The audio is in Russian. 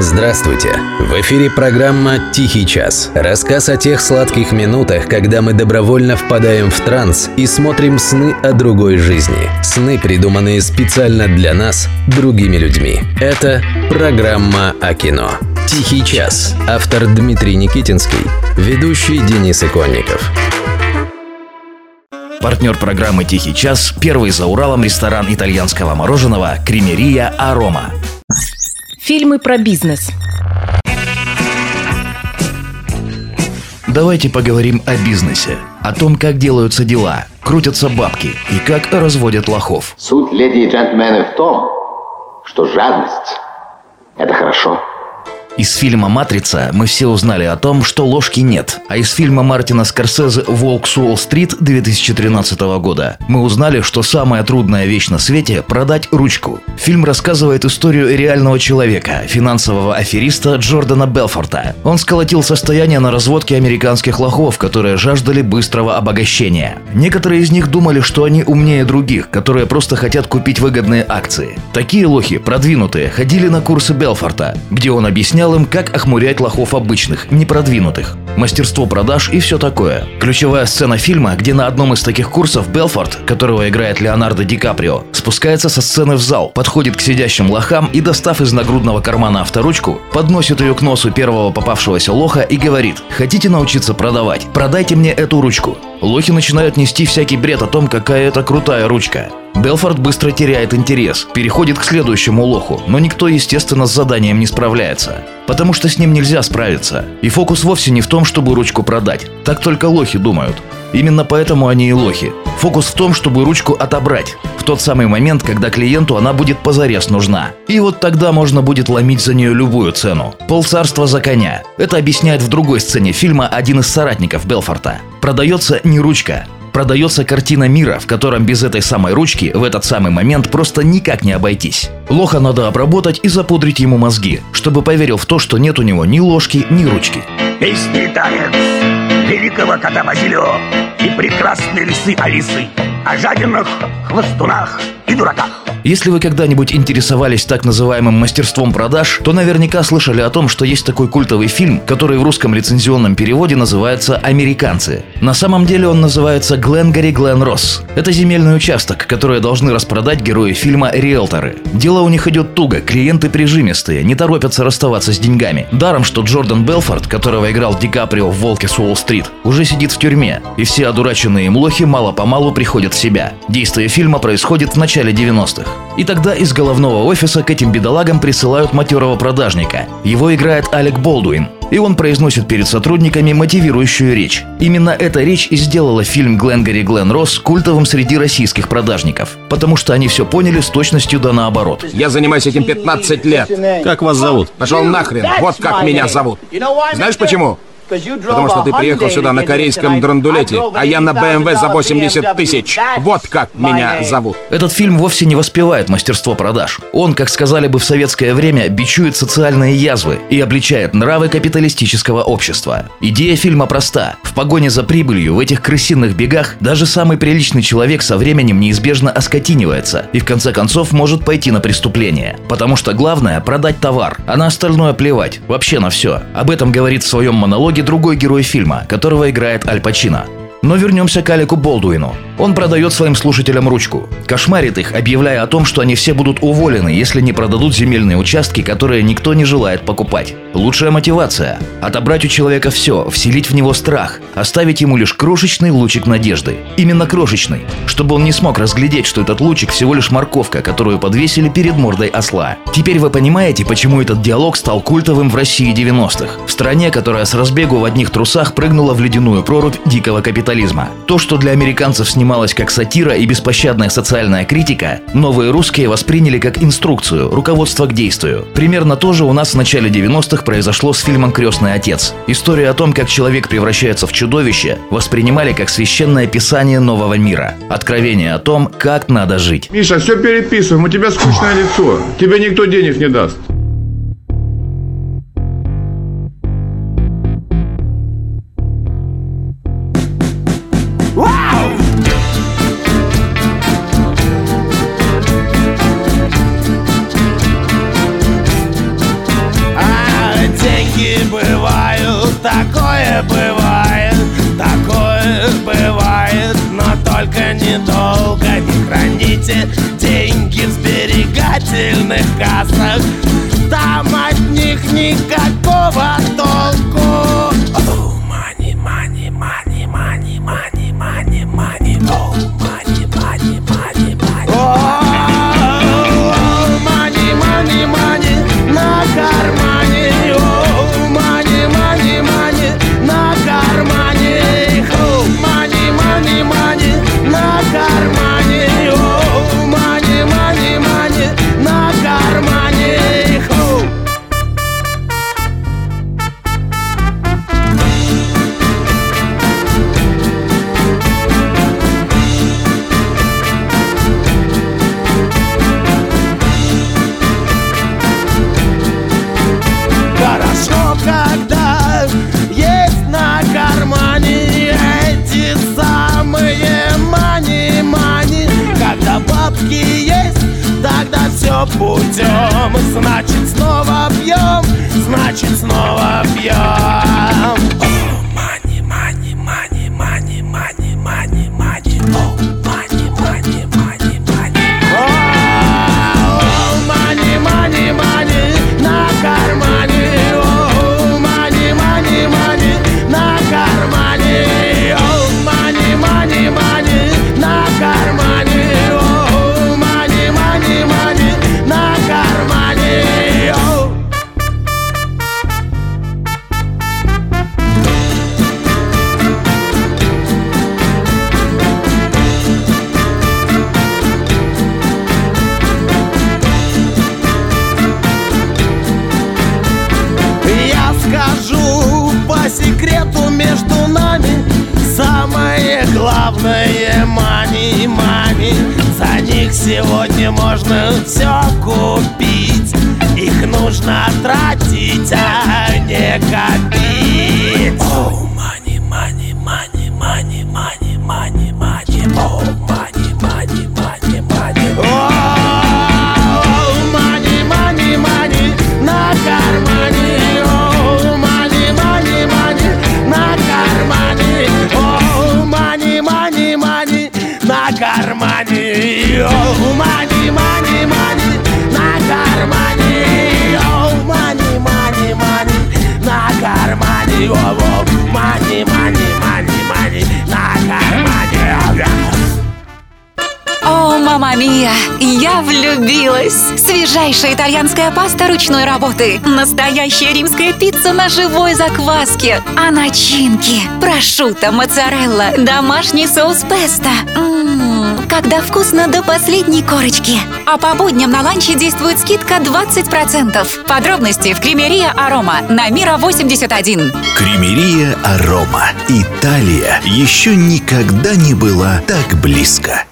Здравствуйте! В эфире программа «Тихий час». Рассказ о тех сладких минутах, когда мы добровольно впадаем в транс и смотрим сны о другой жизни. Сны, придуманные специально для нас, другими людьми. Это программа о кино. «Тихий час». Автор Дмитрий Никитинский. Ведущий Денис Иконников. Партнер программы «Тихий час» – первый за Уралом ресторан итальянского мороженого «Кремерия Арома». Фильмы про бизнес. Давайте поговорим о бизнесе, о том, как делаются дела, крутятся бабки и как разводят лохов. Суть, леди и джентльмены, в том, что жадность – это хорошо. Из фильма «Матрица» мы все узнали о том, что ложки нет. А из фильма Мартина Скорсезе «Волк с Уолл-стрит» 2013 года мы узнали, что самая трудная вещь на свете – продать ручку. Фильм рассказывает историю реального человека, финансового афериста Джордана Белфорта. Он сколотил состояние на разводке американских лохов, которые жаждали быстрого обогащения. Некоторые из них думали, что они умнее других, которые просто хотят купить выгодные акции. Такие лохи, продвинутые, ходили на курсы Белфорта, где он объяснял, объяснял им, как охмурять лохов обычных, непродвинутых, мастерство продаж и все такое. Ключевая сцена фильма, где на одном из таких курсов Белфорд, которого играет Леонардо Ди Каприо, спускается со сцены в зал, подходит к сидящим лохам и, достав из нагрудного кармана авторучку, подносит ее к носу первого попавшегося лоха и говорит «Хотите научиться продавать? Продайте мне эту ручку». Лохи начинают нести всякий бред о том, какая это крутая ручка. Белфорд быстро теряет интерес, переходит к следующему лоху, но никто, естественно, с заданием не справляется. Потому что с ним нельзя справиться. И фокус вовсе не в том, чтобы ручку продать. Так только лохи думают. Именно поэтому они и лохи. Фокус в том, чтобы ручку отобрать. В тот самый момент, когда клиенту она будет позарез нужна. И вот тогда можно будет ломить за нее любую цену. Полцарства за коня. Это объясняет в другой сцене фильма один из соратников Белфорта. Продается не ручка, продается картина мира, в котором без этой самой ручки в этот самый момент просто никак не обойтись. Лоха надо обработать и запудрить ему мозги, чтобы поверил в то, что нет у него ни ложки, ни ручки. Песни танец великого кота Базилио и прекрасные лисы Алисы о жадинах, хвостунах и дураках. Если вы когда-нибудь интересовались так называемым мастерством продаж, то наверняка слышали о том, что есть такой культовый фильм, который в русском лицензионном переводе называется «Американцы». На самом деле он называется «Гленгари Глен Росс». Это земельный участок, который должны распродать герои фильма «Риэлторы». Дело у них идет туго, клиенты прижимистые, не торопятся расставаться с деньгами. Даром, что Джордан Белфорд, которого играл Ди Каприо в «Волке с Уолл-стрит», уже сидит в тюрьме, и все одураченные им лохи мало-помалу приходят в себя. Действие фильма происходит в начале 90-х. И тогда из головного офиса к этим бедолагам присылают матерого продажника. Его играет Алек Болдуин. И он произносит перед сотрудниками мотивирующую речь. Именно эта речь и сделала фильм «Гленгари Глен Росс» культовым среди российских продажников. Потому что они все поняли с точностью да наоборот. Я занимаюсь этим 15 лет. Как вас зовут? Пошел нахрен. Вот как меня зовут. Знаешь почему? Потому что ты приехал сюда на корейском драндулете, а я на БМВ за 80 тысяч. Вот как меня зовут. Этот фильм вовсе не воспевает мастерство продаж. Он, как сказали бы в советское время, бичует социальные язвы и обличает нравы капиталистического общества. Идея фильма проста. В погоне за прибылью в этих крысиных бегах даже самый приличный человек со временем неизбежно оскотинивается и в конце концов может пойти на преступление. Потому что главное – продать товар, а на остальное плевать, вообще на все. Об этом говорит в своем монологе другой герой фильма, которого играет Аль Пачино. Но вернемся к Алику Болдуину. Он продает своим слушателям ручку. Кошмарит их, объявляя о том, что они все будут уволены, если не продадут земельные участки, которые никто не желает покупать. Лучшая мотивация – отобрать у человека все, вселить в него страх, оставить ему лишь крошечный лучик надежды. Именно крошечный, чтобы он не смог разглядеть, что этот лучик всего лишь морковка, которую подвесили перед мордой осла. Теперь вы понимаете, почему этот диалог стал культовым в России 90-х. В стране, которая с разбегу в одних трусах прыгнула в ледяную прорубь дикого капитализма. То, что для американцев снималось как сатира и беспощадная социальная критика, новые русские восприняли как инструкцию, руководство к действию. Примерно то же у нас в начале 90-х произошло с фильмом «Крестный отец». История о том, как человек превращается в чудовище, воспринимали как священное писание нового мира. Откровение о том, как надо жить. Миша, все переписываем, у тебя скучное лицо. Тебе никто денег не даст. Бывает, такое бывает Но только недолго. Не храните деньги в сберегательных кассах Там от них никакого Бабки есть, тогда все путем Значит, снова пьем, значит, снова пьем главное мани, мани. За них сегодня можно все купить. Их нужно тратить, а не копить кармане О, мани, мани, мани на кармане О, мани, мани, мани на кармане о, мани, мани, мани, мани на кармане О, мама мия, я влюбилась! Свежайшая итальянская паста ручной работы. Настоящая римская пицца на живой закваске. А начинки? Прошутто, моцарелла, домашний соус песто. Ммм, когда вкусно до последней корочки. А по будням на ланче действует скидка 20%. Подробности в Кремерия Арома на Мира 81. Кремерия Арома. Италия еще никогда не была так близко.